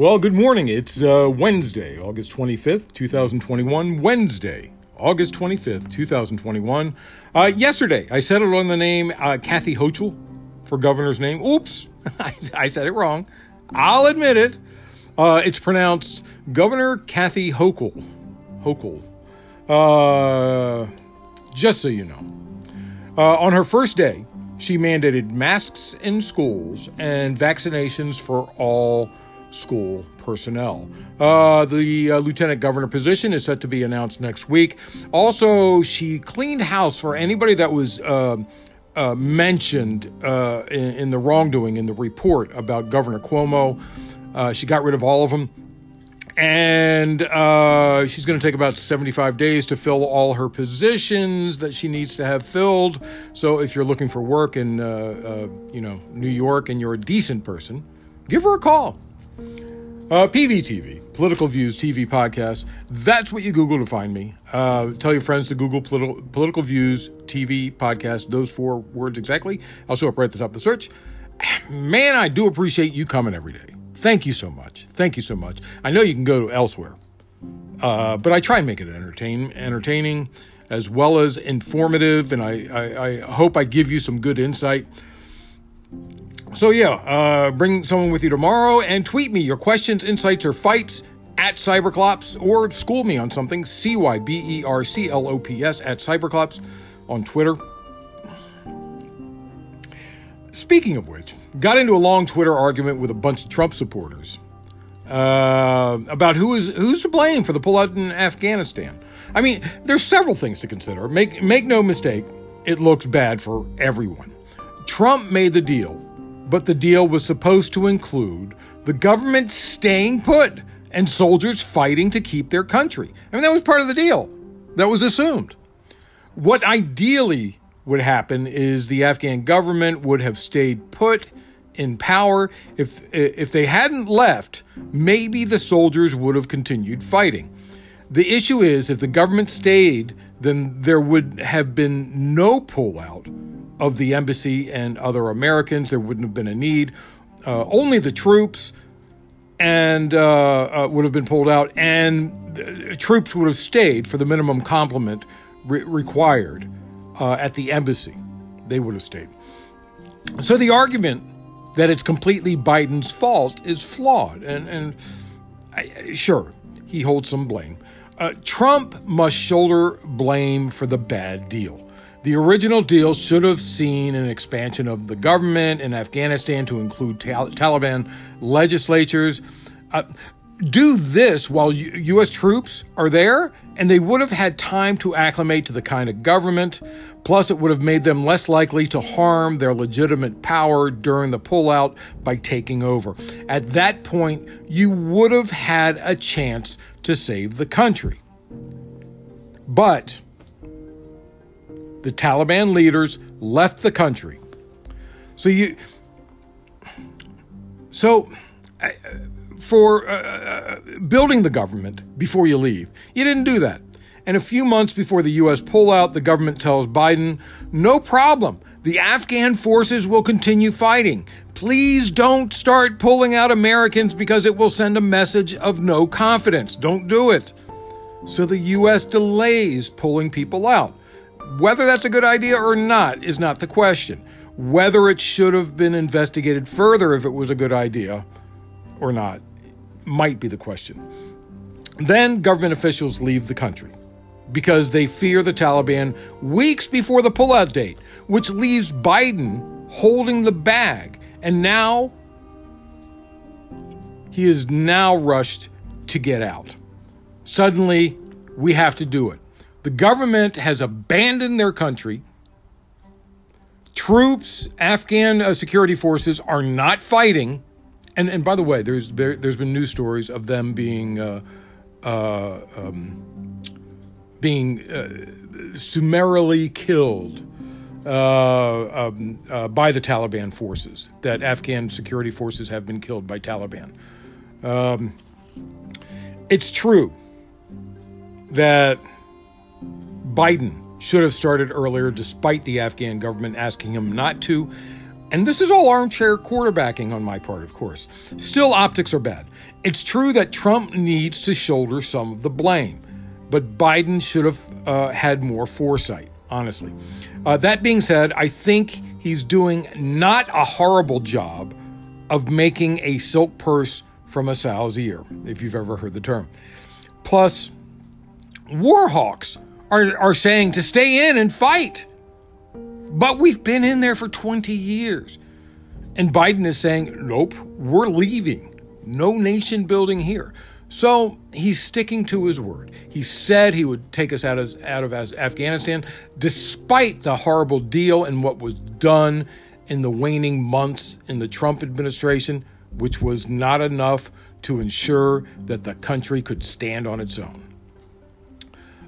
Well, good morning. It's uh, Wednesday, August 25th, 2021. Wednesday, August 25th, 2021. Uh, yesterday, I settled on the name uh, Kathy Hochul for governor's name. Oops, I said it wrong. I'll admit it. Uh, it's pronounced Governor Kathy Hochul. Hochul. Uh, just so you know. Uh, on her first day, she mandated masks in schools and vaccinations for all school personnel. Uh, the uh, lieutenant governor position is set to be announced next week. Also, she cleaned house for anybody that was uh, uh mentioned uh, in, in, the wrongdoing in the report about Governor Cuomo. Uh, she got rid of all of them. And she's going to take about 75 days to fill all her positions that she needs to have filled. So, if you're looking for work in, you know, New York and you're a decent person, give her a call. Uh, PVTV, Political Views TV Podcast. That's what you Google to find me. Uh, tell your friends to Google Political, Political Views TV Podcast. Those four words exactly. I'll show up right at the top of the search. Man, I do appreciate you coming every day. Thank you so much. Thank you so much. I know you can go elsewhere, uh, but I try and make it entertain, entertaining as well as informative, and I, I, I hope I give you some good insight. So, yeah, uh, bring someone with you tomorrow and tweet me your questions, insights, or fights at Cyberclops or school me on something, C Y B E R C L O P S at Cyberclops on Twitter. Speaking of which, got into a long Twitter argument with a bunch of Trump supporters uh, about who is who's to blame for the pullout in Afghanistan. I mean, there's several things to consider. Make make no mistake, it looks bad for everyone. Trump made the deal but the deal was supposed to include the government staying put and soldiers fighting to keep their country. I mean, that was part of the deal. That was assumed. What ideally would happen is the Afghan government would have stayed put in power. If if they hadn't left, maybe the soldiers would have continued fighting. The issue is if the government stayed, then there would have been no pullout of the embassy and other Americans. There wouldn't have been a need. Uh, only the troops and uh, uh, would have been pulled out, and troops would have stayed for the minimum complement re- required uh, at the embassy. They would have stayed. So the argument that it's completely Biden's fault is flawed, and and I, sure he holds some blame. Uh, Trump must shoulder blame for the bad deal. The original deal should have seen an expansion of the government in Afghanistan to include Tal- Taliban legislatures. Uh, do this while U- U.S. troops are there, and they would have had time to acclimate to the kind of government. Plus, it would have made them less likely to harm their legitimate power during the pullout by taking over. At that point, you would have had a chance to save the country. But the Taliban leaders left the country. So you, so uh, for uh, uh, building the government before you leave, you didn't do that. And a few months before the U.S. pullout, the government tells Biden, "No problem. The Afghan forces will continue fighting. Please don't start pulling out Americans because it will send a message of no confidence. Don't do it." So the U.S. delays pulling people out. Whether that's a good idea or not is not the question. Whether it should have been investigated further if it was a good idea or not might be the question. Then government officials leave the country because they fear the Taliban weeks before the pullout date, which leaves Biden holding the bag. And now he is now rushed to get out. Suddenly, we have to do it. The government has abandoned their country. Troops, Afghan uh, security forces are not fighting. And, and by the way, there's there, has been news stories of them being uh, uh, um, being uh, summarily killed uh, um, uh, by the Taliban forces. That Afghan security forces have been killed by Taliban. Um, it's true that Biden should have started earlier, despite the Afghan government asking him not to. And this is all armchair quarterbacking on my part, of course. Still, optics are bad. It's true that Trump needs to shoulder some of the blame, but Biden should have uh, had more foresight, honestly. Uh, that being said, I think he's doing not a horrible job of making a silk purse from a sow's ear, if you've ever heard the term. Plus, war hawks are, are saying to stay in and fight. But we've been in there for 20 years. And Biden is saying, nope, we're leaving. No nation building here. So he's sticking to his word. He said he would take us out out of Afghanistan, despite the horrible deal and what was done in the waning months in the Trump administration, which was not enough to ensure that the country could stand on its own.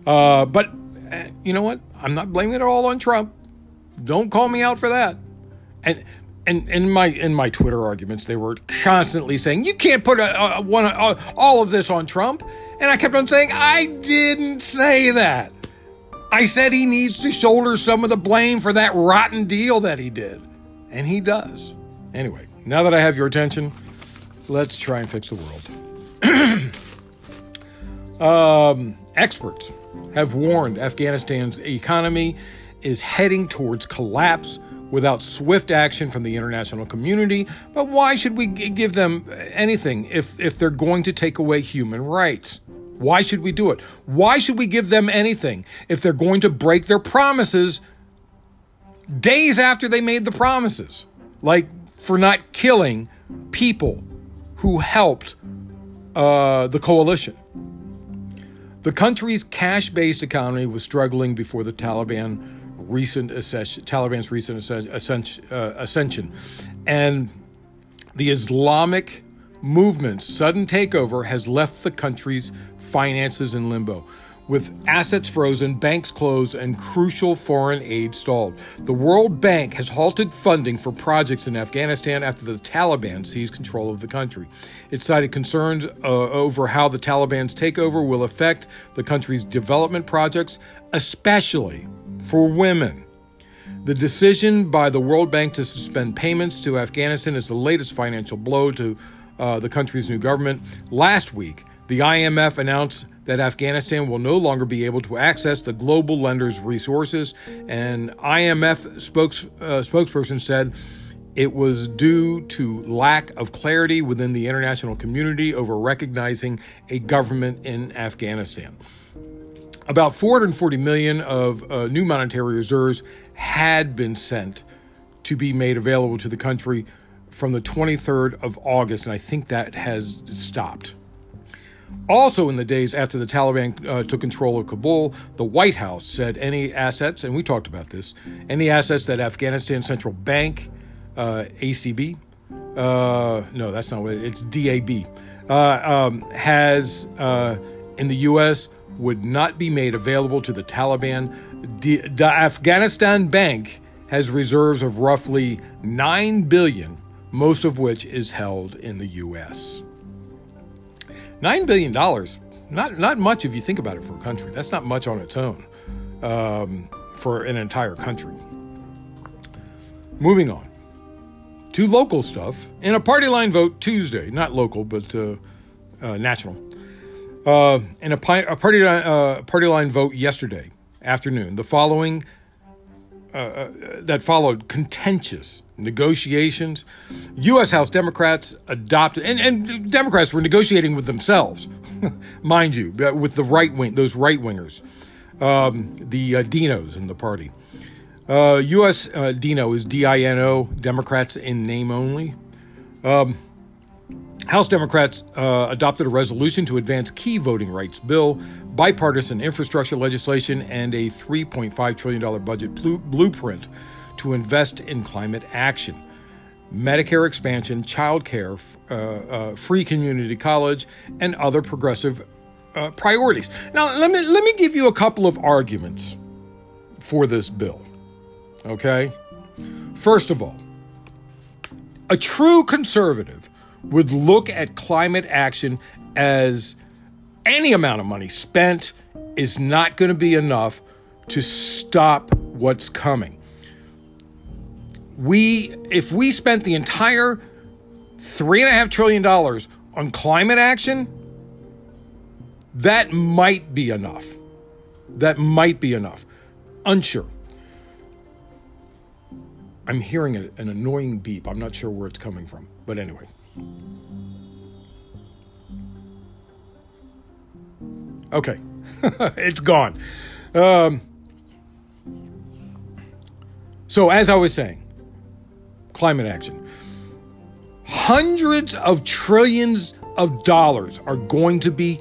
Uh, but uh, you know what? I'm not blaming it all on Trump. Don't call me out for that. And and in my in my Twitter arguments, they were constantly saying you can't put a, a, one a, all of this on Trump, and I kept on saying I didn't say that. I said he needs to shoulder some of the blame for that rotten deal that he did, and he does. Anyway, now that I have your attention, let's try and fix the world. um, experts have warned Afghanistan's economy is heading towards collapse without swift action from the international community. But why should we give them anything if, if they're going to take away human rights? Why should we do it? Why should we give them anything if they're going to break their promises days after they made the promises? Like for not killing people who helped uh, the coalition. The country's cash based economy was struggling before the Taliban recent accession, Taliban's recent uh, ascension, and the Islamic movement's sudden takeover has left the country's finances in limbo. With assets frozen, banks closed, and crucial foreign aid stalled. The World Bank has halted funding for projects in Afghanistan after the Taliban seized control of the country. It cited concerns uh, over how the Taliban's takeover will affect the country's development projects, especially for women. The decision by the World Bank to suspend payments to Afghanistan is the latest financial blow to uh, the country's new government. Last week, the IMF announced that Afghanistan will no longer be able to access the global lenders' resources, An IMF spokes, uh, spokesperson said it was due to lack of clarity within the international community over recognizing a government in Afghanistan about 440 million of uh, new monetary reserves had been sent to be made available to the country from the 23rd of August, and I think that has stopped. Also, in the days after the Taliban uh, took control of Kabul, the White House said any assets, and we talked about this, any assets that Afghanistan Central Bank, uh, ACB, uh, no, that's not what it, it's DAB, uh, um, has uh, in the U.S would not be made available to the Taliban. The Afghanistan Bank has reserves of roughly 9 billion, most of which is held in the US. 9 billion dollars, not not much if you think about it for a country. That's not much on its own um, for an entire country. Moving on to local stuff. In a party line vote Tuesday, not local, but uh, uh, national, uh, in a, a party, uh, party line vote yesterday afternoon, the following uh, uh, that followed contentious negotiations. U.S. House Democrats adopted, and, and Democrats were negotiating with themselves, mind you, with the right wing, those right wingers, um, the uh, Dinos in the party. U.S. Uh, Dino is D-I-N-O, Democrats in name only. Um, House Democrats uh, adopted a resolution to advance key voting rights bill, bipartisan infrastructure legislation, and a $3.5 trillion budget blueprint to invest in climate action. Medicare expansion, child care, uh, uh, free community college, and other progressive uh, priorities. Now, let me, let me give you a couple of arguments for this bill. Okay? First of all, a true conservative would look at climate action as any amount of money spent is not going to be enough to stop what's coming. we if we spent the entire three and a half trillion dollars on climate action, that might be enough. That might be enough. Unsure. I'm hearing an annoying beep. I'm not sure where it's coming from. But anyway. Okay. it's gone. Um, so, as I was saying, climate action. Hundreds of trillions of dollars are going to be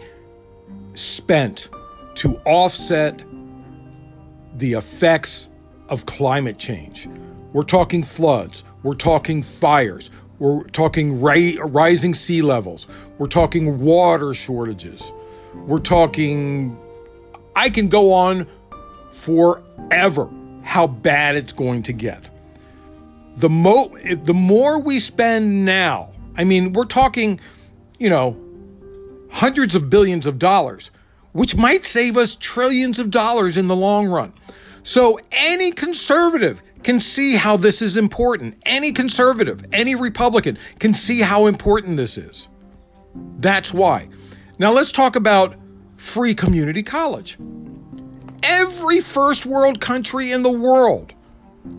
spent to offset the effects of climate change. We're talking floods, we're talking fires, we're talking rising sea levels, we're talking water shortages, we're talking. I can go on forever how bad it's going to get. The mo the more we spend now, I mean, we're talking, you know, hundreds of billions of dollars, which might save us trillions of dollars in the long run. So any conservative can see how this is important. Any conservative, any Republican can see how important this is. That's why. Now let's talk about free community college. Every first world country in the world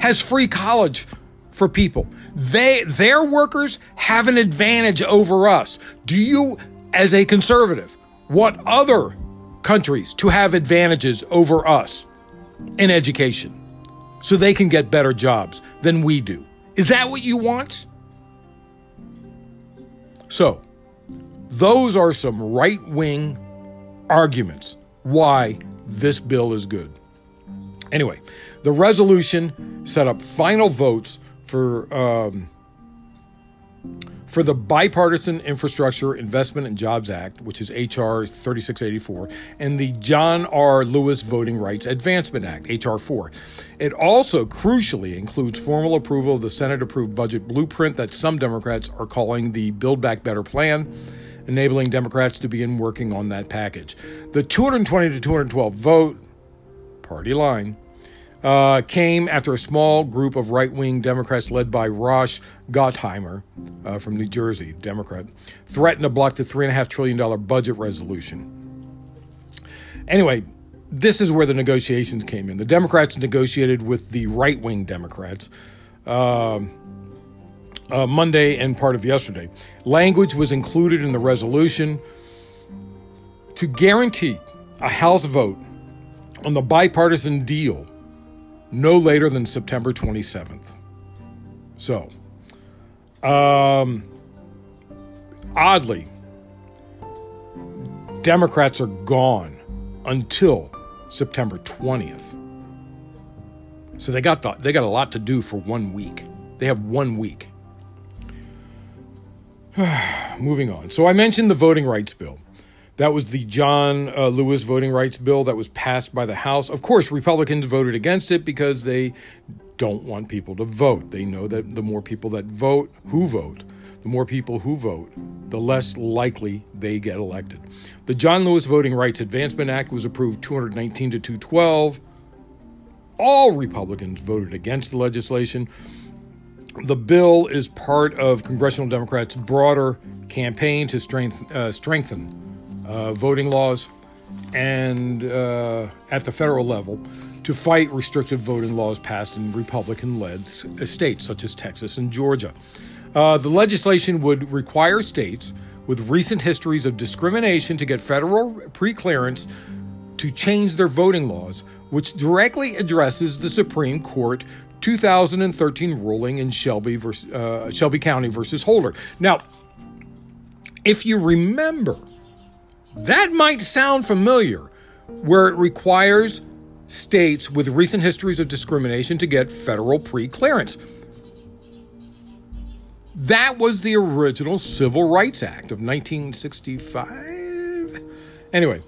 has free college for people. They their workers have an advantage over us. Do you as a conservative want other countries to have advantages over us in education so they can get better jobs than we do? Is that what you want? So, those are some right-wing arguments why this bill is good. Anyway, the resolution set up final votes for um, for the Bipartisan Infrastructure Investment and Jobs Act, which is H.R. 3684, and the John R. Lewis Voting Rights Advancement Act, H.R. 4. It also crucially includes formal approval of the Senate approved budget blueprint that some Democrats are calling the Build Back Better plan, enabling Democrats to begin working on that package. The 220 to 212 vote, party line, uh, came after a small group of right wing Democrats led by Josh Gottheimer uh, from New Jersey, Democrat, threatened to block the $3.5 trillion budget resolution. Anyway, this is where the negotiations came in. The Democrats negotiated with the right wing Democrats. Uh, uh, Monday and part of yesterday. Language was included in the resolution to guarantee a House vote on the bipartisan deal no later than September 27th. So, um, oddly, Democrats are gone until September 20th. So they got the, they got a lot to do for one week. They have one week. Moving on. So I mentioned the voting rights bill. That was the John uh, Lewis voting rights bill that was passed by the House. Of course, Republicans voted against it because they don't want people to vote. They know that the more people that vote, who vote, the more people who vote, the less likely they get elected. The John Lewis Voting Rights Advancement Act was approved 219 to 212. All Republicans voted against the legislation. The bill is part of congressional Democrats' broader campaign to strength, uh, strengthen uh, voting laws and uh, at the federal level to fight restrictive voting laws passed in Republican led states such as Texas and Georgia. Uh, the legislation would require states with recent histories of discrimination to get federal preclearance to change their voting laws, which directly addresses the Supreme Court 2013 ruling in Shelby, versus, uh, Shelby County versus Holder. Now, if you remember, that might sound familiar, where it requires states with recent histories of discrimination to get federal pre-clearance. That was the original Civil Rights Act of 1965. Anyway,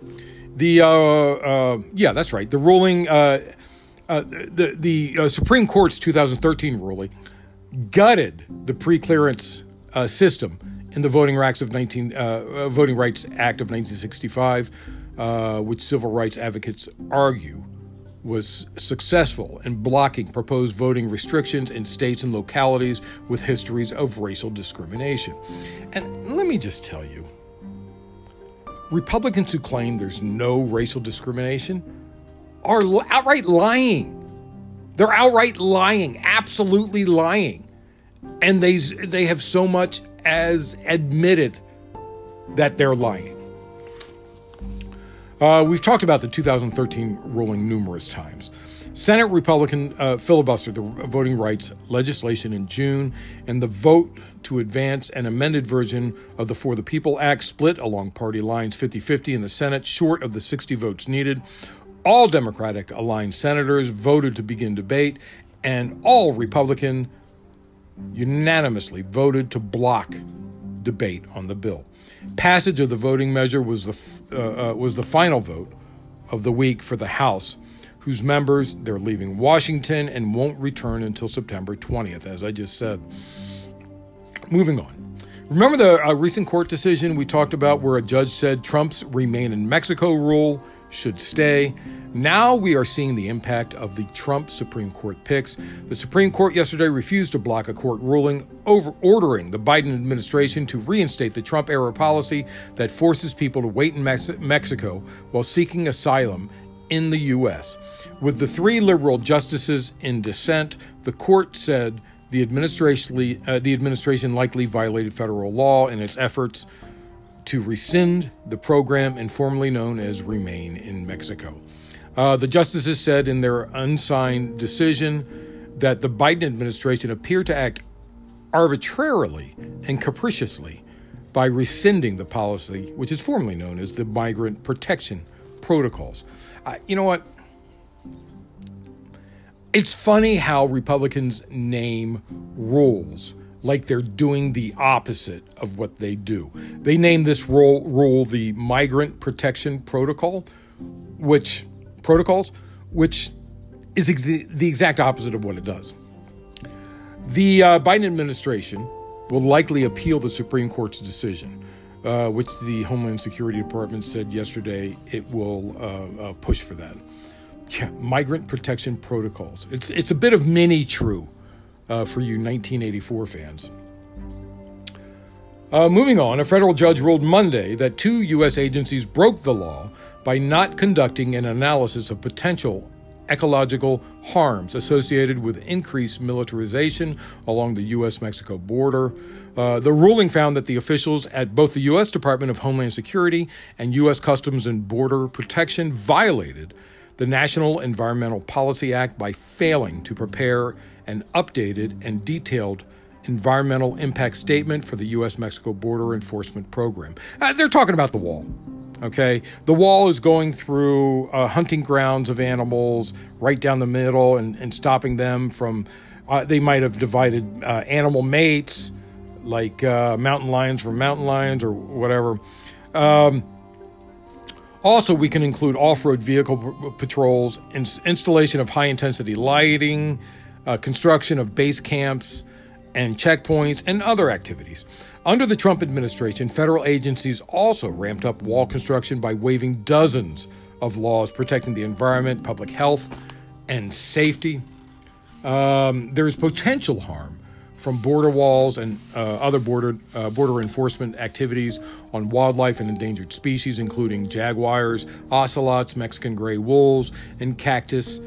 the uh, uh, yeah, that's right. The ruling uh, uh, the the uh, Supreme Court's 2013 ruling gutted the pre-clearance uh, system in the Voting Rights of 19 uh, uh, Voting Rights Act of 1965, which civil rights advocates argue was successful in blocking proposed voting restrictions in states and localities with histories of racial discrimination. And let me just tell you Republicans who claim there's no racial discrimination are outright lying. They're outright lying, absolutely lying. And they, they have so much as admitted that they're lying. Uh, we've talked about the 2013 ruling numerous times. Senate Republican uh, filibustered the voting rights legislation in June, and the vote to advance an amended version of the For the People Act split along party lines 50 50 in the Senate, short of the 60 votes needed. All Democratic aligned senators voted to begin debate, and all Republican unanimously voted to block debate on the bill. Passage of the voting measure was the uh, uh, was the final vote of the week for the House, whose members they're leaving Washington and won't return until September 20th, as I just said. Moving on. Remember the uh, recent court decision we talked about where a judge said Trump's remain in Mexico rule should stay. Now we are seeing the impact of the Trump Supreme Court picks. The Supreme Court yesterday refused to block a court ruling over ordering the Biden administration to reinstate the Trump era policy that forces people to wait in Mex- Mexico while seeking asylum in the U.S. With the three liberal justices in dissent, the court said the administration, uh, the administration likely violated federal law in its efforts to rescind the program informally known as Remain in Mexico. Uh, the justices said in their unsigned decision that the Biden administration appeared to act arbitrarily and capriciously by rescinding the policy, which is formally known as the Migrant Protection Protocols. Uh, you know what? It's funny how Republicans name rules like they're doing the opposite of what they do. They name this rule, rule the Migrant Protection Protocol, which protocols, which is ex- the exact opposite of what it does. The uh, Biden administration will likely appeal the Supreme Court's decision, uh, which the Homeland Security Department said yesterday it will uh, uh push for that. Yeah, migrant protection protocols. It's it's a bit of Minitrue uh, for you 1984 fans. Uh, moving on, a federal judge ruled Monday that two U.S. agencies broke the law by not conducting an analysis of potential ecological harms associated with increased militarization along the U.S. Mexico border. Uh, the ruling found that the officials at both the U.S. Department of Homeland Security and U.S. Customs and Border Protection violated the National Environmental Policy Act by failing to prepare an updated and detailed environmental impact statement for the U.S. Mexico Border Enforcement Program. Uh, they're talking about the wall. Okay, the wall is going through uh, hunting grounds of animals right down the middle and, and stopping them from. Uh, they might have divided uh, animal mates, like uh, mountain lions from mountain lions or whatever. Um, also, we can include off road vehicle patrols, ins- installation of high intensity lighting, uh, construction of base camps and checkpoints, and other activities. Under the Trump administration, federal agencies also ramped up wall construction by waiving dozens of laws protecting the environment, public health, and safety. Um, there's potential harm from border walls and uh, other border uh, border enforcement activities on wildlife and endangered species, including jaguars, ocelots, Mexican gray wolves, and cactus.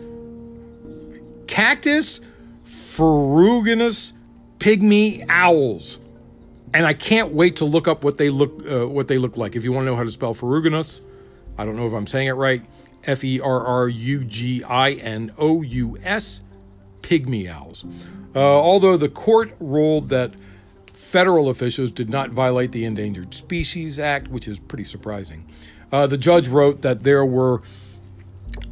Cactus ferruginous pygmy owls. And I can't wait to look up what they look uh, what they look like. If you want to know how to spell ferruginous, I don't know if I'm saying it right. F E R R U G I N O U S, pygmy owls. Uh, although the court ruled that federal officials did not violate the Endangered Species Act, which is pretty surprising, uh, the judge wrote that there were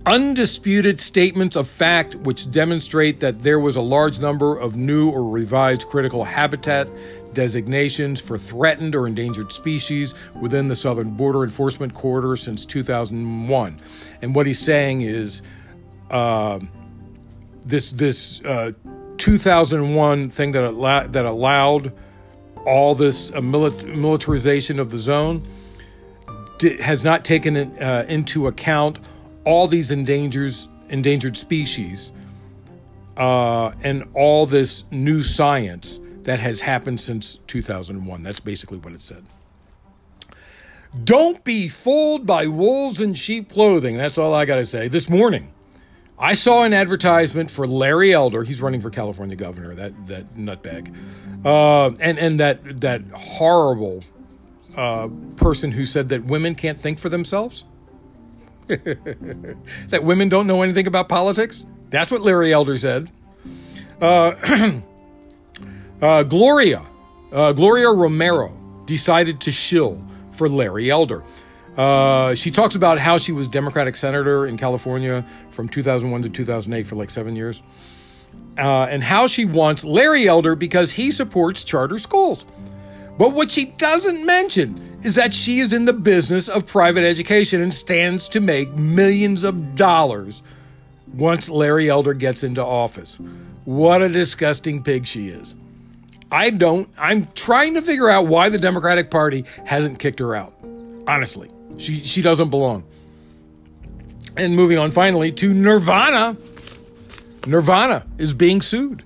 undisputed statements of fact which demonstrate that there was a large number of new or revised critical habitat designations for threatened or endangered species within the southern border enforcement corridor since 2001. And what he's saying is uh, this this uh, 2001 thing that that allowed all this uh, militarization of the zone has not taken uh, into account all these endangers endangered species uh, and all this new science that has happened since 2001. That's basically what it said. Don't be fooled by wolves in sheep clothing. That's all I got to say. This morning, I saw an advertisement for Larry Elder. He's running for California governor. That that nutbag, uh, and and that that horrible uh, person who said that women can't think for themselves. that women don't know anything about politics. That's what Larry Elder said. Uh, uh, Gloria, uh, Gloria Romero decided to shill for Larry Elder. Uh, she talks about how she was Democratic senator in California from 2001 to 2008 for like seven years, uh, and how she wants Larry Elder because he supports charter schools. But what she doesn't mention is that she is in the business of private education and stands to make millions of dollars once Larry Elder gets into office. What a disgusting pig she is. I don't, I'm trying to figure out why the Democratic Party hasn't kicked her out. Honestly, she, she doesn't belong. And moving on finally to Nirvana. Nirvana is being sued.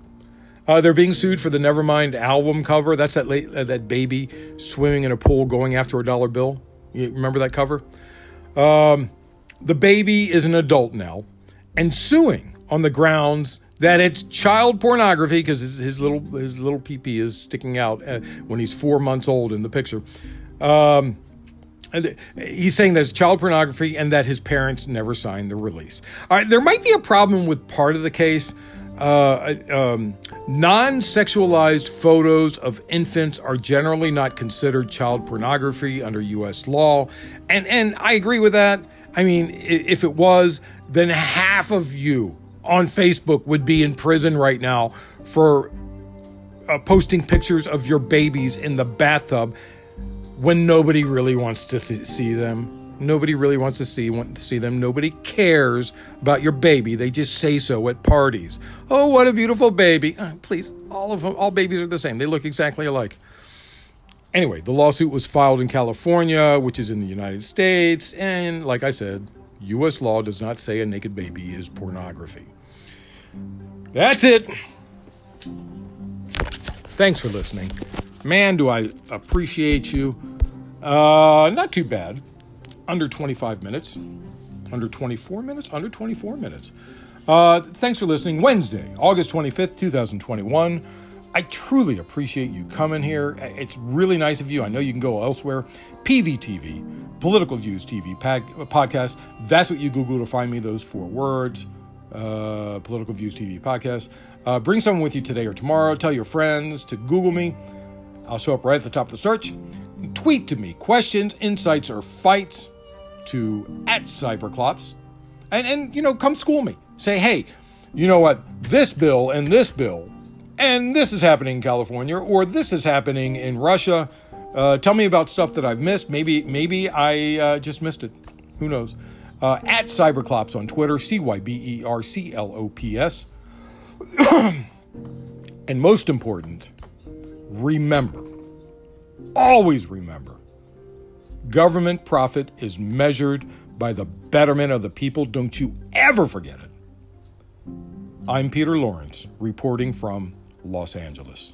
Uh, they're being sued for the Nevermind album cover. That's that late, uh, that baby swimming in a pool going after a dollar bill. You remember that cover? Um, the baby is an adult now and suing on the grounds that it's child pornography because his, his, little his little peepee is sticking out uh, when he's four months old in the picture. Um, and he's saying that it's child pornography and that his parents never signed the release. All right, there might be a problem with part of the case. Uh, um, non sexualized photos of infants are generally not considered child pornography under U.S. law. And, and I agree with that. I mean, if it was, then half of you on Facebook would be in prison right now for uh, posting pictures of your babies in the bathtub when nobody really wants to th- see them. Nobody really wants to see want to see them. Nobody cares about your baby. They just say so at parties. Oh, what a beautiful baby! Uh, please, all of them, all babies are the same. They look exactly alike. Anyway, the lawsuit was filed in California, which is in the United States, and like I said, U.S. law does not say a naked baby is pornography. That's it. Thanks for listening. Man, do I appreciate you. Uh, not too bad. Under 25 minutes. Under 24 minutes? Under 24 minutes. Uh, thanks for listening. Wednesday, August 25th, 2021. I truly appreciate you coming here. It's really nice of you. I know you can go elsewhere. PVTV, Political Views TV podcast. That's what you Google to find me, those four words. Uh, Political Views TV podcast. Uh, bring someone with you today or tomorrow. Tell your friends to Google me. I'll show up right at the top of the search. Tweet to me questions, insights, or fights to at Cyberclops. And, and, you know, come school me. Say, hey, you know what? This bill and this bill, and this is happening in California, or this is happening in Russia. Uh, tell me about stuff that I've missed. Maybe, maybe I uh, just missed it. Who knows? Uh, at Cyberclops on Twitter, C Y B E R C L O P S. and most important, remember, always remember, government profit is measured by the betterment of the people. Don't you ever forget it. I'm Peter Lawrence, reporting from Los Angeles.